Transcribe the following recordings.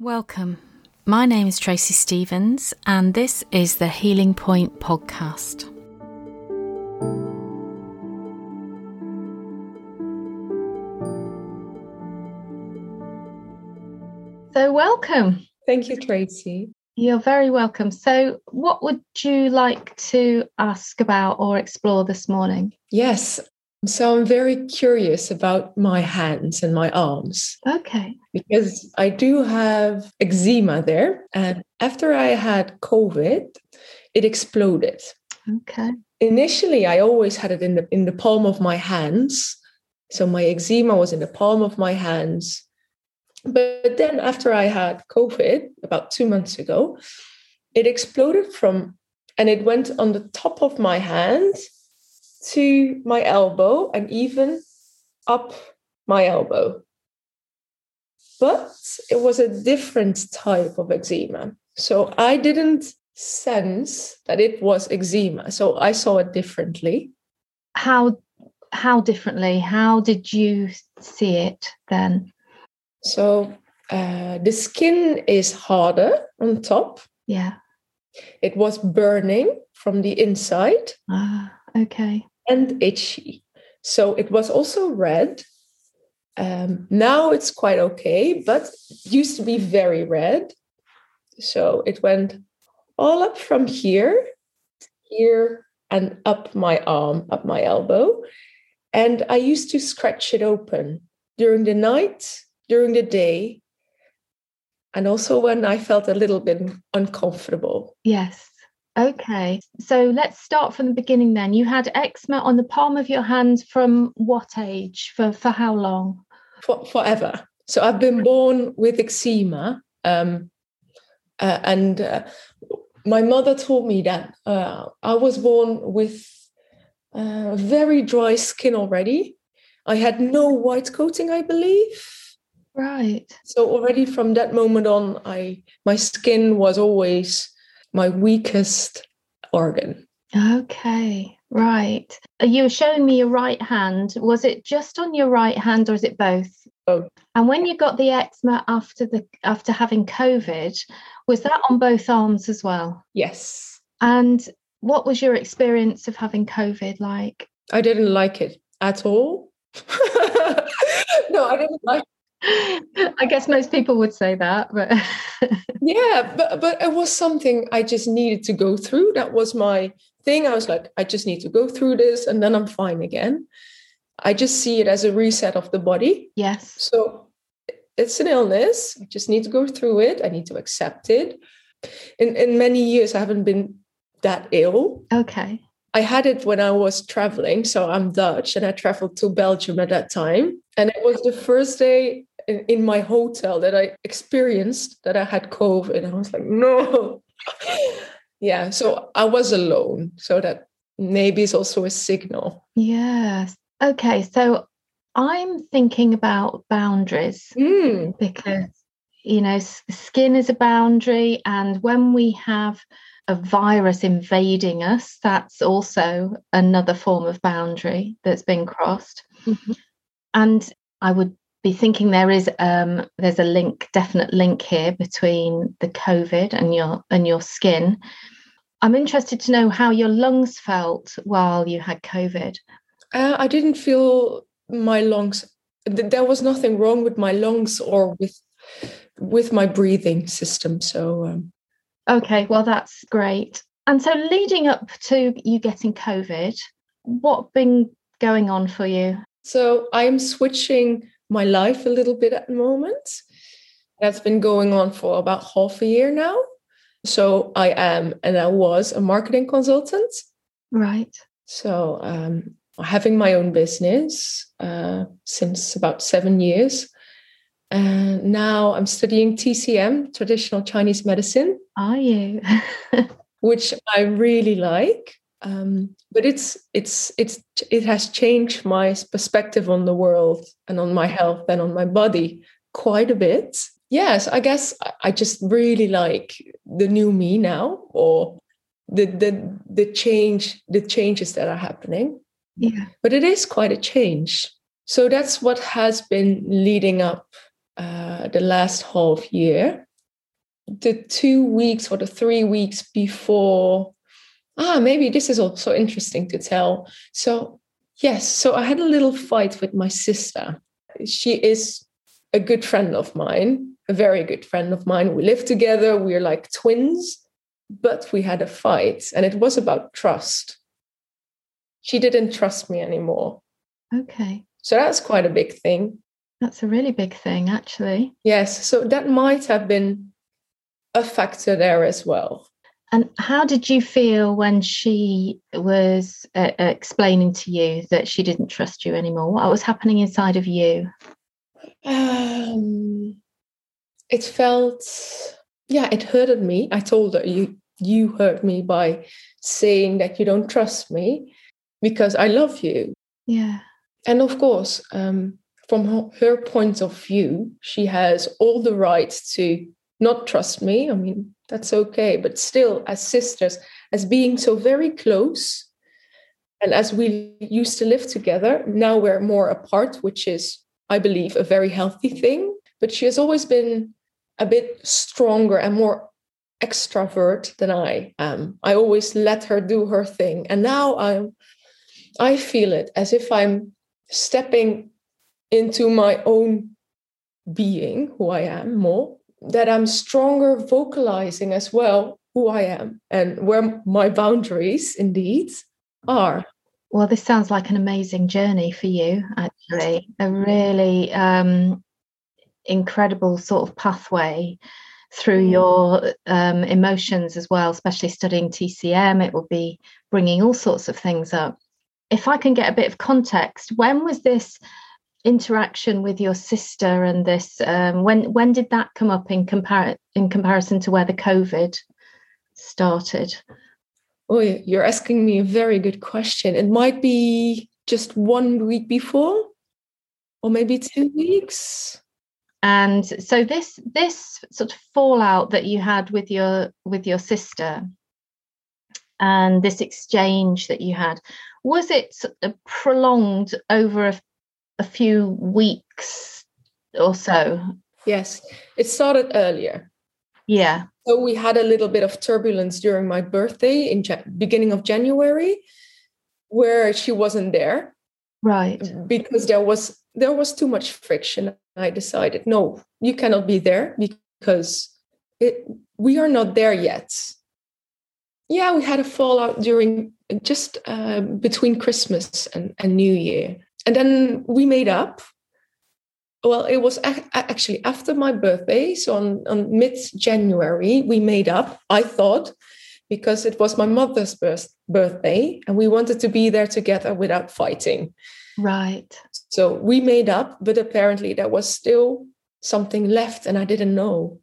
Welcome. My name is Tracey Stevens, and this is the Healing Point podcast. So, welcome. Thank you, Tracey. You're very welcome. So, what would you like to ask about or explore this morning? Yes, so I'm very curious about my hands and my arms. Okay. Because I do have eczema there. And after I had COVID, it exploded. Okay. Initially, I always had it in the in the palm of my hands. So my eczema was in the palm of my hands. But then after I had COVID about two months ago, it exploded from and it went on the top of my hand to my elbow and even up my elbow. But it was a different type of eczema. So I didn't sense that it was eczema. So I saw it differently. How how differently? How did you see it then? So uh, the skin is harder on top. Yeah. It was burning from the inside. Ah, okay and itchy. So it was also red. Um, now it's quite okay, but used to be very red. So it went all up from here, here, and up my arm, up my elbow. And I used to scratch it open during the night, during the day, and also when I felt a little bit uncomfortable. Yes. Okay, so let's start from the beginning then. You had eczema on the palm of your hand from what age? For for how long? For, forever. So I've been born with eczema, um, uh, and uh, my mother told me that uh, I was born with uh, very dry skin already. I had no white coating, I believe. Right. So already from that moment on, I my skin was always my weakest organ. Okay, right. Uh, you were showing me your right hand. Was it just on your right hand or is it both? Both. And when you got the eczema after the after having COVID, was that on both arms as well? Yes. And what was your experience of having COVID like? I didn't like it at all. no, I didn't like I guess most people would say that, but yeah, but but it was something I just needed to go through. That was my thing. I was like, I just need to go through this, and then I'm fine again. I just see it as a reset of the body. Yes. So it's an illness. I just need to go through it. I need to accept it. In in many years, I haven't been that ill. Okay. I had it when I was traveling. So I'm Dutch and I traveled to Belgium at that time. And it was the first day in, in my hotel that I experienced that I had COVID. I was like, no. yeah. So I was alone. So that maybe is also a signal. Yes. Okay. So I'm thinking about boundaries mm. because, you know, skin is a boundary. And when we have a virus invading us, that's also another form of boundary that's been crossed. Mm-hmm. And I would be thinking there is um, there's a link, definite link here between the COVID and your and your skin. I'm interested to know how your lungs felt while you had COVID. Uh, I didn't feel my lungs. There was nothing wrong with my lungs or with with my breathing system. So um, Okay, well, that's great. And so, leading up to you getting COVID, what been going on for you? So, I'm switching my life a little bit at the moment. That's been going on for about half a year now. So, I am and I was a marketing consultant. Right. So, um, having my own business uh, since about seven years. And now I'm studying TCM, traditional Chinese medicine. Are you? which I really like. Um, but it's it's it's it has changed my perspective on the world and on my health and on my body quite a bit. Yes, I guess I just really like the new me now, or the the the change the changes that are happening. Yeah, but it is quite a change. So that's what has been leading up uh, the last half year. the two weeks or the three weeks before ah maybe this is also interesting to tell. So yes so i had a little fight with my sister. She is a good friend of mine a very good friend of mine. We live together we're like twins but we had a fight and it was about trust. She didn't trust me anymore. Okay. So that's quite a big thing. That's a really big thing actually. Yes so that might have been a factor there as well. And how did you feel when she was uh, uh, explaining to you that she didn't trust you anymore? What was happening inside of you? Um, it felt, yeah, it hurted me. I told her, you, you hurt me by saying that you don't trust me because I love you. Yeah. And of course, um, from her, her point of view, she has all the right to not trust me. I mean, that's okay. But still, as sisters, as being so very close, and as we used to live together, now we're more apart, which is, I believe, a very healthy thing. But she has always been a bit stronger and more extrovert than I am. I always let her do her thing. And now I'm I feel it as if I'm stepping into my own being, who I am more, that I'm stronger vocalizing as well who I am and where my boundaries indeed are. Well, this sounds like an amazing journey for you, actually. A really um, incredible sort of pathway through mm. your um, emotions as well, especially studying TCM. It will be bringing all sorts of things up. If I can get a bit of context, when was this interaction with your sister and this um, when when did that come up in compar- in comparison to where the covid started? Oh you're asking me a very good question. It might be just one week before or maybe two weeks. And so this this sort of fallout that you had with your with your sister and this exchange that you had was it prolonged over a a few weeks or so. Yes, it started earlier. Yeah. So we had a little bit of turbulence during my birthday in beginning of January, where she wasn't there. Right. Because there was there was too much friction. I decided, no, you cannot be there because it, we are not there yet. Yeah, we had a fallout during just uh, between Christmas and, and New Year and then we made up. Well it was actually after my birthday so on, on mid january we made up i thought because it was my mother's birth- birthday and we wanted to be there together without fighting. Right. So we made up but apparently there was still something left and i didn't know.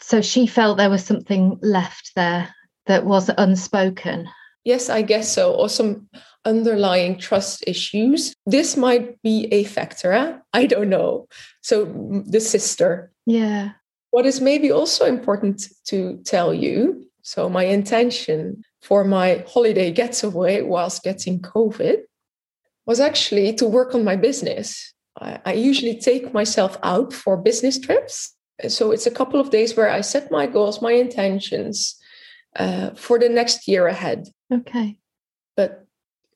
So she felt there was something left there that was unspoken? Yes i guess so. Or some underlying trust issues. This might be a factor. Eh? I don't know. So, the sister. Yeah. What is maybe also important to tell you so, my intention for my holiday getaway whilst getting COVID was actually to work on my business. I, I usually take myself out for business trips. So, it's a couple of days where I set my goals, my intentions uh, for the next year ahead. Okay. But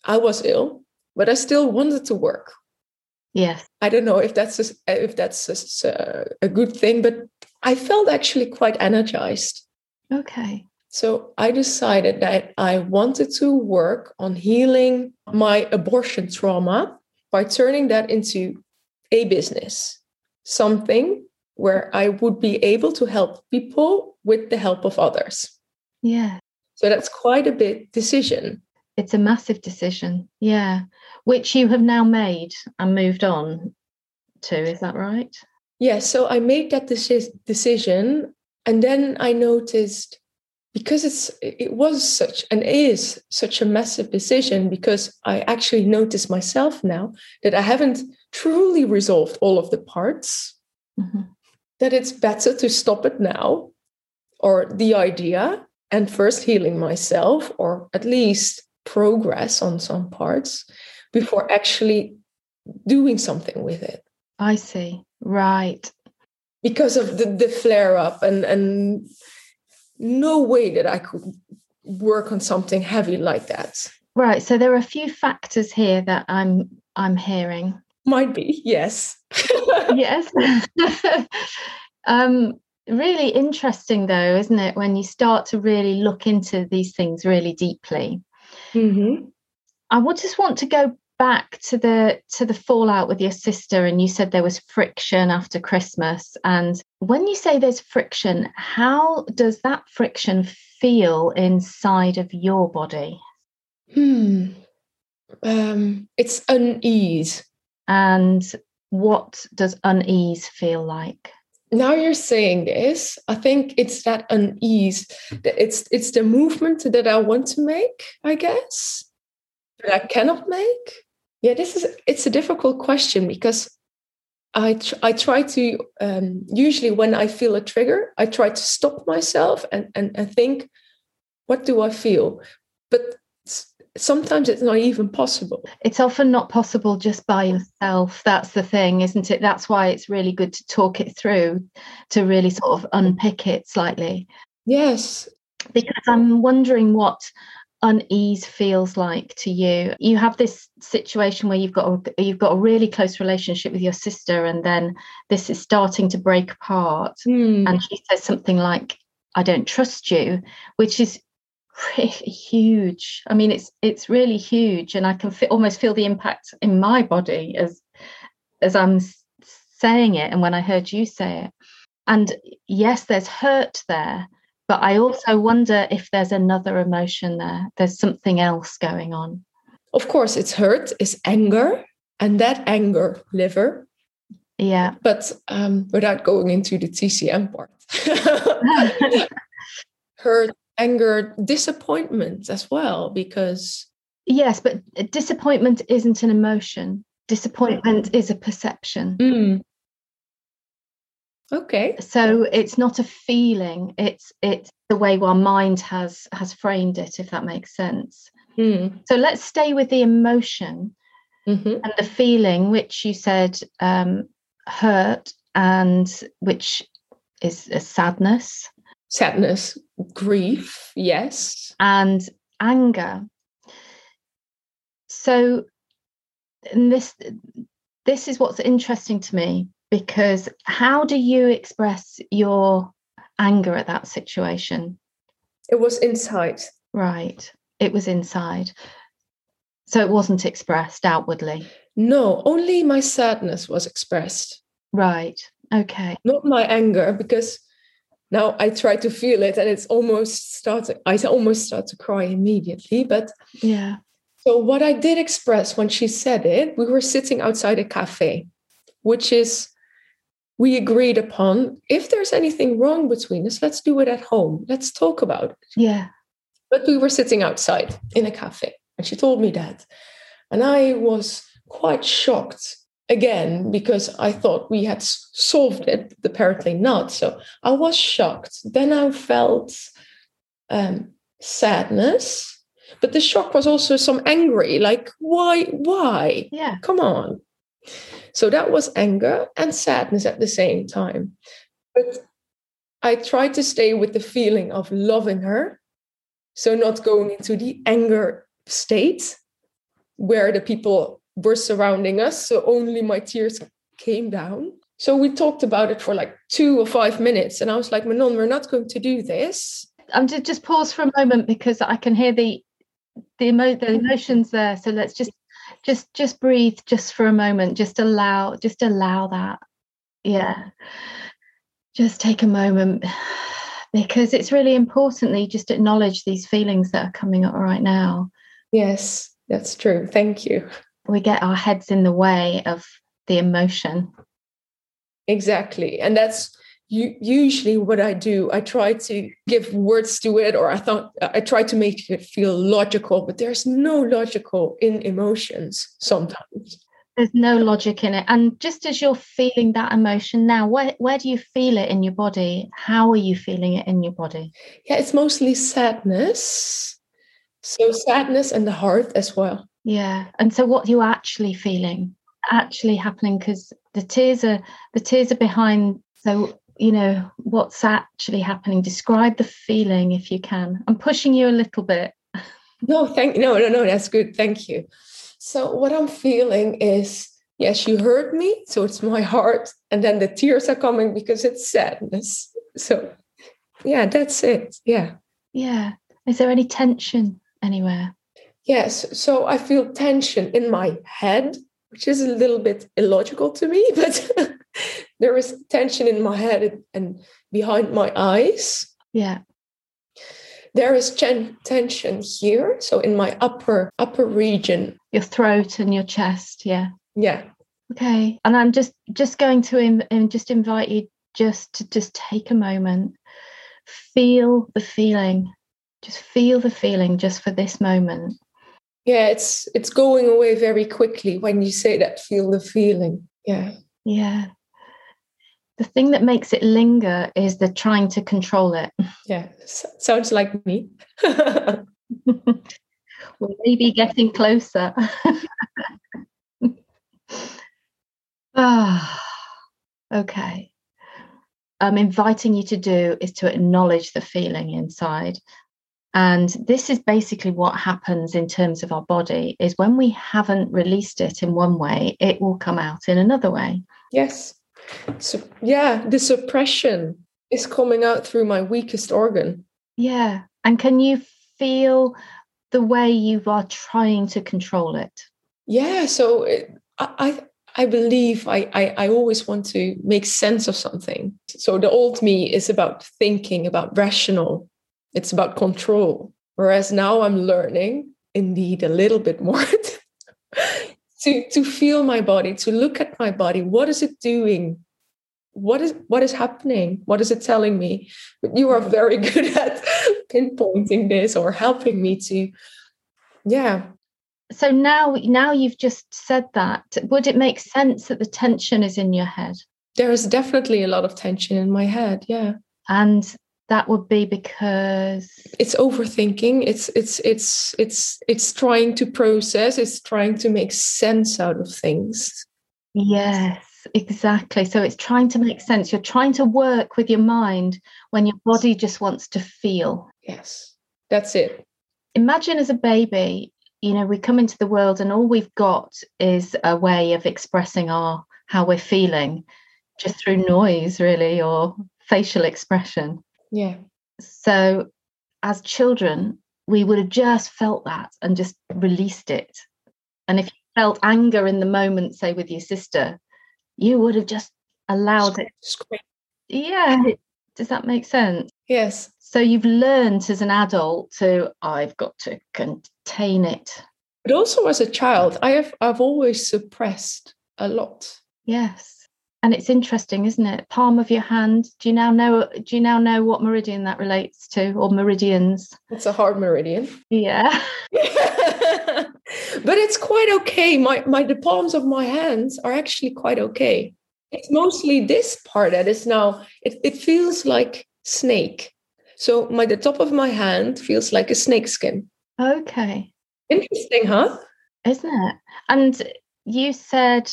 I was ill, but I still wanted to work. Yes. I don't know if that's a, if that's a, a good thing, but I felt actually quite energized. Okay. So I decided that I wanted to work on healing my abortion trauma by turning that into a business, something where I would be able to help people with the help of others. Yeah. So that's quite a big decision it's a massive decision. Yeah. Which you have now made and moved on to is that right? Yeah so i made that deci- decision and then i noticed because it's it was such and is such a massive decision because i actually notice myself now that i haven't truly resolved all of the parts mm-hmm. that it's better to stop it now or the idea and first healing myself or at least progress on some parts before actually doing something with it. I see. Right. because of the, the flare up and and no way that I could work on something heavy like that. Right. So there are a few factors here that I'm I'm hearing. Might be, yes. yes. um, really interesting though, isn't it, when you start to really look into these things really deeply. Mm-hmm. I would just want to go back to the to the fallout with your sister and you said there was friction after christmas. And when you say there's friction how does that friction feel inside of your body? Hmm. Um it's unease. And what does unease feel like now you're saying this i think it's that unease it's it's the movement that i want to make i guess that i cannot make? Yeah this is it's a difficult question because i tr- i try to um, usually when i feel a trigger i try to stop myself and and, and think what do i feel? But sometimes it's not even possible. It's often not possible just by yourself. That's the thing, isn't it? That's why it's really good to talk it through, to really sort of unpick it slightly. Yes. Because I'm wondering what unease feels like to you. You have this situation where you've got a, you've got a really close relationship with your sister, and then this is starting to break apart. Mm. And she says something like, "I don't trust you," which is really huge. I mean, it's it's really huge, and I can f- almost feel the impact in my body as as I'm saying it, and when I heard you say it. And yes, there's hurt there, but I also wonder if there's another emotion there. There's something else going on. Of course, it's hurt, it's anger, and that anger, liver. Yeah. But um, without going into the TCM part, hurt, anger, disappointment as well, because. Yes, but disappointment isn't an emotion. Disappointment is a perception. Mm. Okay. So it's not a feeling. It's it's the way our mind has has framed it, if that makes sense. Mm. So let's stay with the emotion mm-hmm. and the feeling, which you said um, hurt, and which is a sadness sadness, grief, yes, and anger. So, this this is what's interesting to me because how do you express your anger at that situation? It was inside. Right. It was inside. So it wasn't expressed outwardly. No, only my sadness was expressed. Right. Okay. Not my anger because now I try to feel it and it's almost starting I almost start to cry immediately. But yeah. So what I did express when she said it, we were sitting outside a cafe, which is we agreed upon if there's anything wrong between us, let's do it at home. Let's talk about it. Yeah. But we were sitting outside in a cafe and she told me that. And I was quite shocked again because I thought we had solved it, but apparently not. So I was shocked. Then I felt um, sadness, but the shock was also some angry, like, why, why? Yeah. Come on. So that was anger and sadness at the same time. But I tried to stay with the feeling of loving her. So not going into the anger state where the people were surrounding us. So only my tears came down. So we talked about it for like two or five minutes. And I was like, Manon, we're not going to do this. Um, I'm to just pause for a moment because I can hear the the, emo- the emotions there. So let's just just just breathe just for a moment. Just allow just allow that. Yeah. Just take a moment because it's really important that you just acknowledge these feelings that are coming up right now. Yes, that's true. Thank you we get our heads in the way of the emotion. Exactly. And that's usually what I do. I try to give words to it, or I thought I try to make it feel logical, but there's no logical in emotions sometimes. There's no logic in it. And just as you're feeling that emotion now, where, where do you feel it in your body? How are you feeling it in your body? Yeah, it's mostly sadness. So sadness and the heart as well. Yeah. And so what you're actually feeling, actually happening, because the tears are the tears are behind So, you know, what's actually happening? Describe the feeling if you can. I'm pushing you a little bit. No, thank no, no, no, that's good. Thank you. So what I'm feeling is yes, you heard me, so it's my heart, and then the tears are coming because it's sadness. So yeah, that's it. Yeah. Yeah. Is there any tension anywhere? Yes. So I feel tension in my head, which is a little bit illogical to me, but there is tension in my head and behind my eyes. Yeah. There is ten- tension here, so in my upper upper region, your throat and your chest. Yeah. Yeah. Okay. And I'm just just going to Im- just invite you just to just take a moment, feel the feeling, just feel the feeling just for this moment. Yeah, it's it's going away very quickly when you say that. Feel the feeling. Yeah. Yeah the thing that makes it linger is the trying to control it. Yeah, sounds like me. We're maybe getting closer. ah, okay. I'm inviting you to do is to acknowledge the feeling inside. And this is basically what happens in terms of our body is when we haven't released it in one way, it will come out in another way. Yes. So, yeah, the suppression is coming out through my weakest organ. Yeah. And can you feel the way you are trying to control it? Yeah. So it, I, I believe I, I, I always want to make sense of something. So the old me is about thinking, about rational. It's about control. Whereas now I'm learning, indeed, a little bit more to to feel my body to look at my body. What is it doing? What is what is happening? What is it telling me? But you are very good at pinpointing this or helping me to yeah. So now now you've just said that would it make sense that the tension is in your head? There is definitely a lot of tension in my head yeah. And that would be because it's overthinking. It's it's it's it's it's trying to process. It's trying to make sense out of things. Yes exactly. So it's trying to make sense. You're trying to work with your mind when your body just wants to feel. Yes. That's it. Imagine as a baby you know we come into the world and all we've got is a way of expressing our how we're feeling just through noise really or facial expression yeah. So as children, we would have just felt that and just released it. And if you felt anger in the moment, say with your sister, you would have just allowed it. Scream. Yeah. Does that make sense? Yes. So you've learned as an adult to, I've got to contain it. But also as a child, I have I've always suppressed a lot. Yes and it's interesting isn't it? Palm of your hand. Do you now know do you now know what meridian that relates to or meridians? It's a hard meridian. Yeah. But it's quite okay. My my the palms of my hands are actually quite okay. It's mostly this part that is now it, it feels like snake. So my the top of my hand feels like a snake skin. Okay. Interesting huh? Isn't it? And you said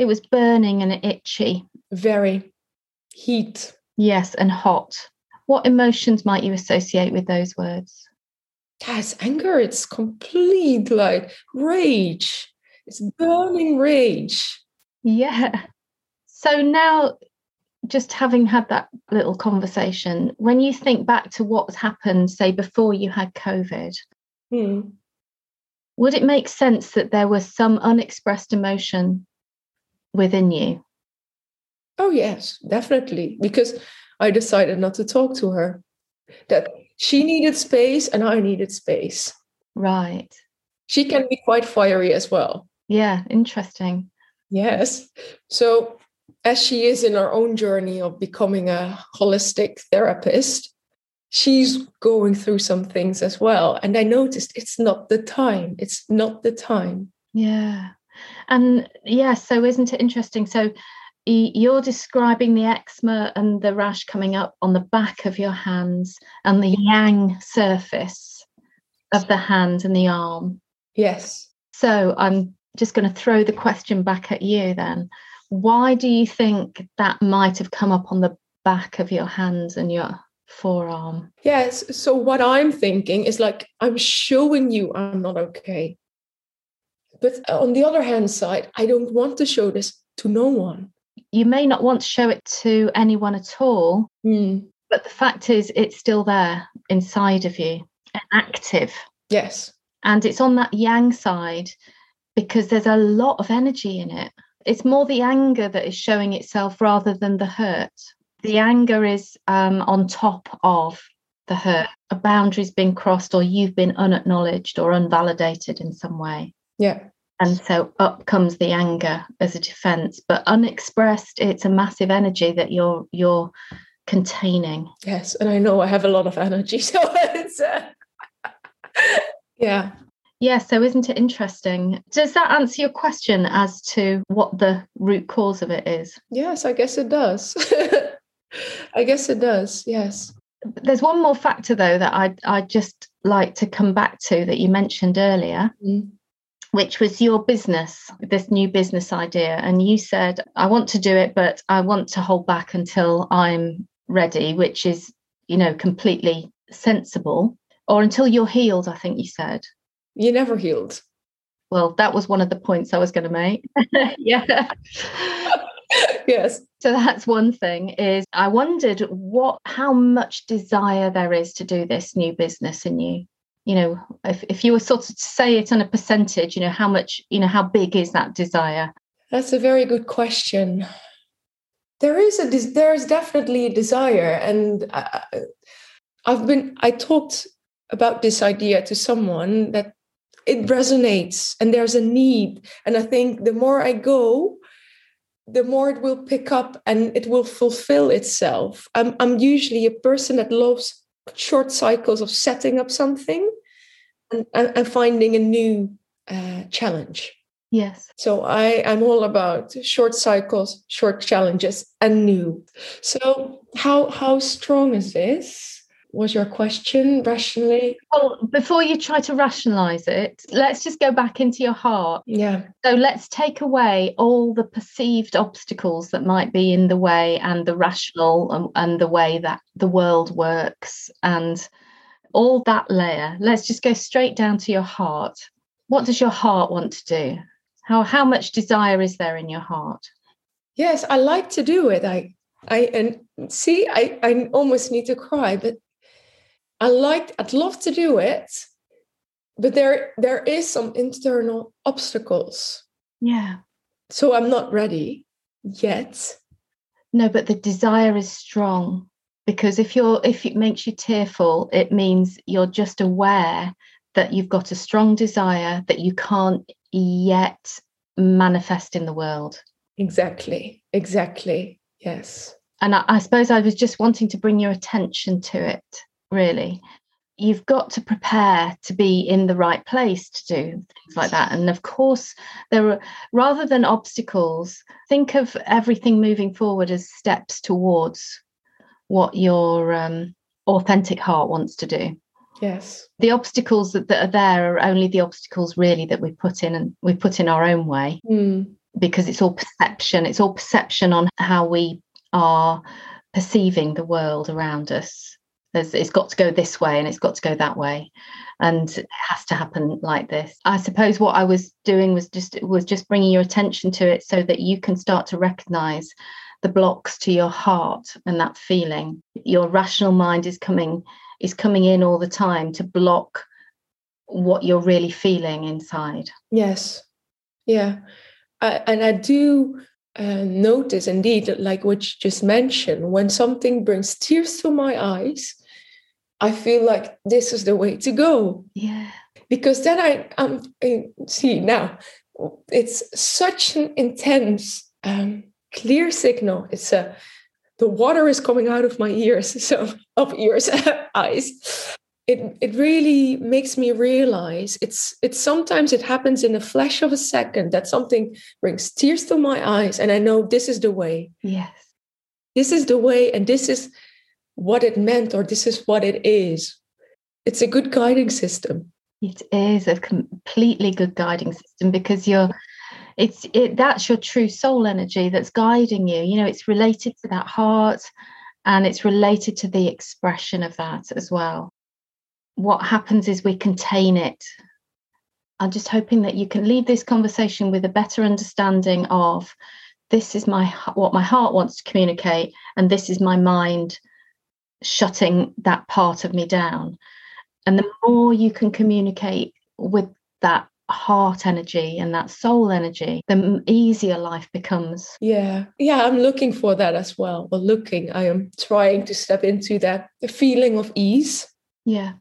it was burning and itchy. Very heat. Yes, and hot. What emotions might you associate with those words? Yes, anger. It's complete like rage. It's burning rage. Yeah. So now, just having had that little conversation, when you think back to what's happened, say before you had COVID, hmm. would it make sense that there was some unexpressed emotion within you? Oh, yes, definitely. Because I decided not to talk to her, that she needed space and I needed space. Right. She can be quite fiery as well. Yeah, interesting. Yes. So, as she is in her own journey of becoming a holistic therapist, she's going through some things as well. And I noticed it's not the time. It's not the time. Yeah. And yeah, so isn't it interesting? So you're describing the eczema and the rash coming up on the back of your hands and the yang surface of the hand and the arm. Yes. So I'm just going to throw the question back at you then. Why do you think that might have come up on the back of your hands and your forearm? Yes. So, what I'm thinking is like, I'm showing you I'm not okay. But on the other hand side, I don't want to show this to no one. You may not want to show it to anyone at all, Mm. but the fact is, it's still there inside of you, and active. Yes. And it's on that yang side because there's a lot of energy in it. It's more the anger that is showing itself rather than the hurt. The anger is um, on top of the hurt. A boundary's been crossed, or you've been unacknowledged or unvalidated in some way. Yeah. And so up comes the anger as a defense, but unexpressed, it's a massive energy that you're you're containing. Yes. And I know I have a lot of energy. So it's, uh, yeah. Yeah, so isn't it interesting? Does that answer your question as to what the root cause of it is? Yes, I guess it does. I guess it does. Yes. There's one more factor though that I'd I'd just like to come back to that you mentioned earlier, Mm. Which was your business, this new business idea. And you said, I want to do it, but I want to hold back until I'm ready, which is, you know, completely sensible. Or until you're healed, I think you said. You never healed. Well, that was one of the points I was going to make. yeah. yes. So that's one thing is I wondered what how much desire there is to do this new business in you. You know, if, if you were sort of to say it on a percentage, you know, how much, you know, how big is that desire? That's a very good question. There is a there is definitely a desire, and I, I've been I talked about this idea to someone that it resonates, and there's a need, and I think the more I go, the more it will pick up and it will fulfill itself. I'm I'm usually a person that loves short cycles of setting up something and, and, and finding a new uh, challenge. Yes. So I, I'm all about short cycles, short challenges, and new. So how how strong is this? Was your question rationally? Well, before you try to rationalize it, let's just go back into your heart. Yeah. So let's take away all the perceived obstacles that might be in the way and the rational and, and the way that the world works and all that layer. Let's just go straight down to your heart. What does your heart want to do? How how much desire is there in your heart? Yes, I like to do it. I I and see, I, I almost need to cry, but I like I'd love to do it, but there there is some internal obstacles. Yeah. So I'm not ready yet. No, but the desire is strong because if you're if it makes you tearful, it means you're just aware that you've got a strong desire that you can't yet manifest in the world. Exactly. Exactly. Yes. And I, I suppose I was just wanting to bring your attention to it, really. You've got to prepare to be in the right place to do things like that. And of course, there are rather than obstacles, think of everything moving forward as steps towards what your um, authentic heart wants to do. Yes. The obstacles that, that are there are only the obstacles really that we put in and we put in our own way Mm. because it's all perception. It's all perception on how we are perceiving the world around us. There's, it's got to go this way and it's got to go that way, and it has to happen like this. I suppose what I was doing was just was just bringing your attention to it so that you can start to recognise the blocks to your heart and that feeling. Your rational mind is coming is coming in all the time to block what you're really feeling inside. Yes. Yeah. I, and I do uh, notice indeed, like what you just mentioned, when something brings tears to my eyes, I feel like this is the way to go. Yeah. Because then I, um, I see now, it's such an intense, um, clear signal. It's a, the water is coming out of my ears, so of ears, eyes. It, it really makes me realize it's it's sometimes it happens in a flash of a second that something brings tears to my eyes and I know this is the way. Yes. This is the way and this is what it meant or this is what it is. It's a good guiding system. It is a completely good guiding system because you're it's it that's your true soul energy that's guiding you you know it's related to that heart and it's related to the expression of that as well what happens is we contain it i'm just hoping that you can leave this conversation with a better understanding of this is my what my heart wants to communicate and this is my mind shutting that part of me down and the more you can communicate with that heart energy and that soul energy, the easier life becomes. Yeah. Yeah, I'm looking for that as well. Well, looking, I am trying to step into that feeling of ease. Yeah.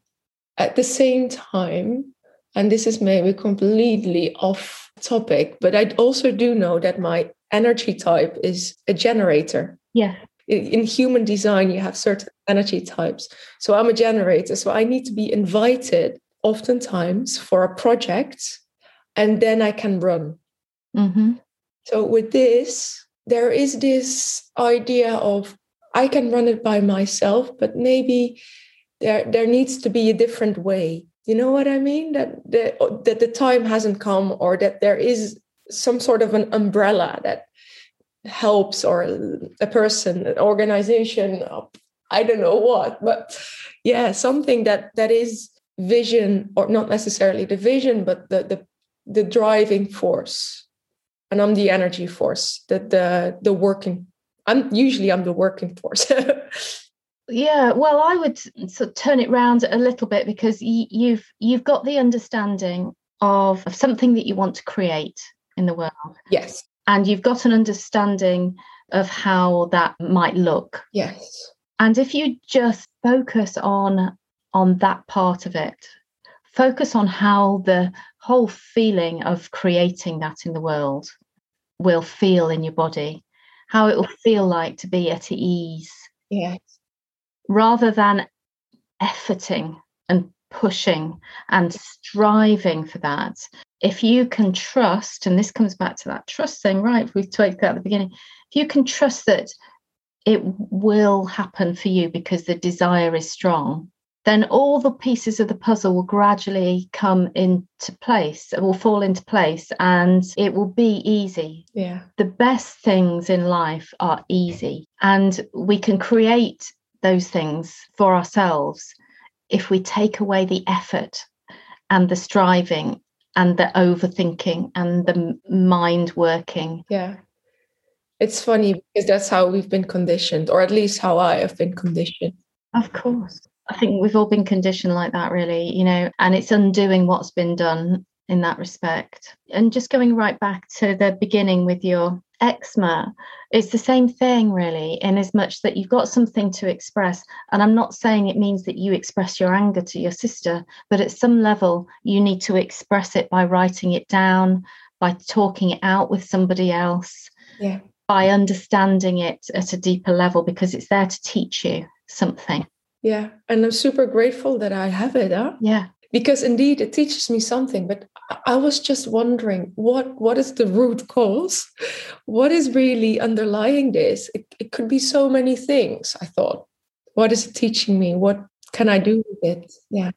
At the same time, and this is maybe completely off topic, but I also do know that my energy type is a generator. Yeah. In human design, you have certain energy types. So I'm a generator. So I need to be invited oftentimes for a project and then I can run. Mm-hmm. So with this, there is this idea of I can run it by myself, but maybe there there needs to be a different way. You know what I mean? That the, that the time hasn't come, or that there is some sort of an umbrella that helps, or a person, an organization, I don't know what, but yeah, something that that is vision or not necessarily the vision but the the, the driving force. And i'm the energy force the the the working i'm usually i'm the working force. Yeah well i would sort of turn it around a little bit because y- you've you've got the understanding of, of something that you want to create in the world. Yes and you've got an understanding of how that might look yes and if you just focus on on that part of it. Focus on how the whole feeling of creating that in the world will feel in your body, how it will feel like to be at ease. Yes. Rather than efforting and pushing and striving for that. If you can trust, and this comes back to that trust thing, right? We talked about at the beginning. If you can trust that it will happen for you because the desire is strong, then all the pieces of the puzzle will gradually come into place, it will fall into place, and it will be easy. Yeah. The best things in life are easy, and we can create those things for ourselves if we take away the effort and the striving and the overthinking and the mind working. Yeah. It's funny because that's how we've been conditioned, or at least how I have been conditioned. Of course. I think we've all been conditioned like that, really, you know, and it's undoing what's been done in that respect. And just going right back to the beginning with your eczema, it's the same thing, really, in as much that you've got something to express. And I'm not saying it means that you express your anger to your sister, but at some level, you need to express it by writing it down, by talking it out with somebody else. Yeah. By understanding it at a deeper level because it's there to teach you something. Yeah. And I'm super grateful that I have it. Huh? Yeah. Because indeed it teaches me something. But I was just wondering what what is the root cause? What is really underlying this? It, it could be so many things, I thought. What is it teaching me? What can I do with it? Yeah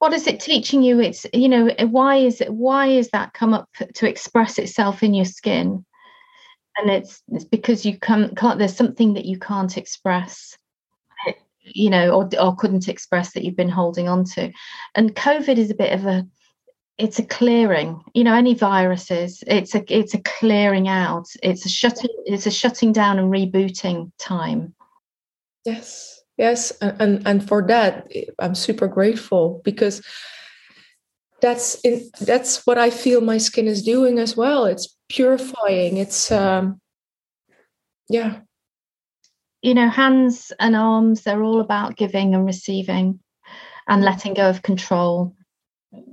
what is it teaching you it's you know eh, why is it why is that come up to express itself in your skin and it's it's because you can't, can't there's something that you can't express you know, or, or couldn't express that you've been holding on to. And COVID is a bit of a it's a clearing you know any viruses it's a it's a clearing out. It's a shutting it's a shutting down and rebooting time. Yes yes and and for that i'm super grateful because that's in that's what i feel my skin is doing as well. It's purifying it's um yeah you know, hands and arms, they're all about giving and receiving and letting go of control.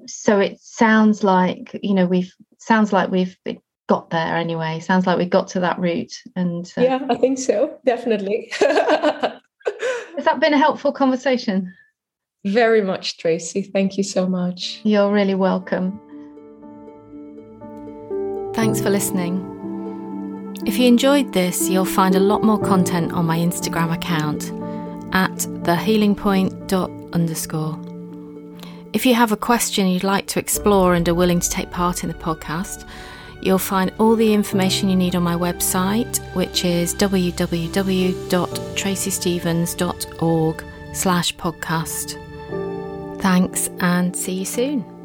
So it sounds like, you know, we've sounds like we've got there anyway. Sounds like we've got to that route. And uh, yeah, I think so. Definitely. Has that been a helpful conversation? Very much, Tracey. Thank you so much. You're really welcome. Thanks for listening. If you enjoyed this, you'll find a lot more content on my Instagram account at thehealingpoint underscore. If you have a question you'd like to explore and are willing to take part in the podcast, You'll find all the information you need on my website, which is www.traceystevens.org slash podcast. Thanks and see you soon.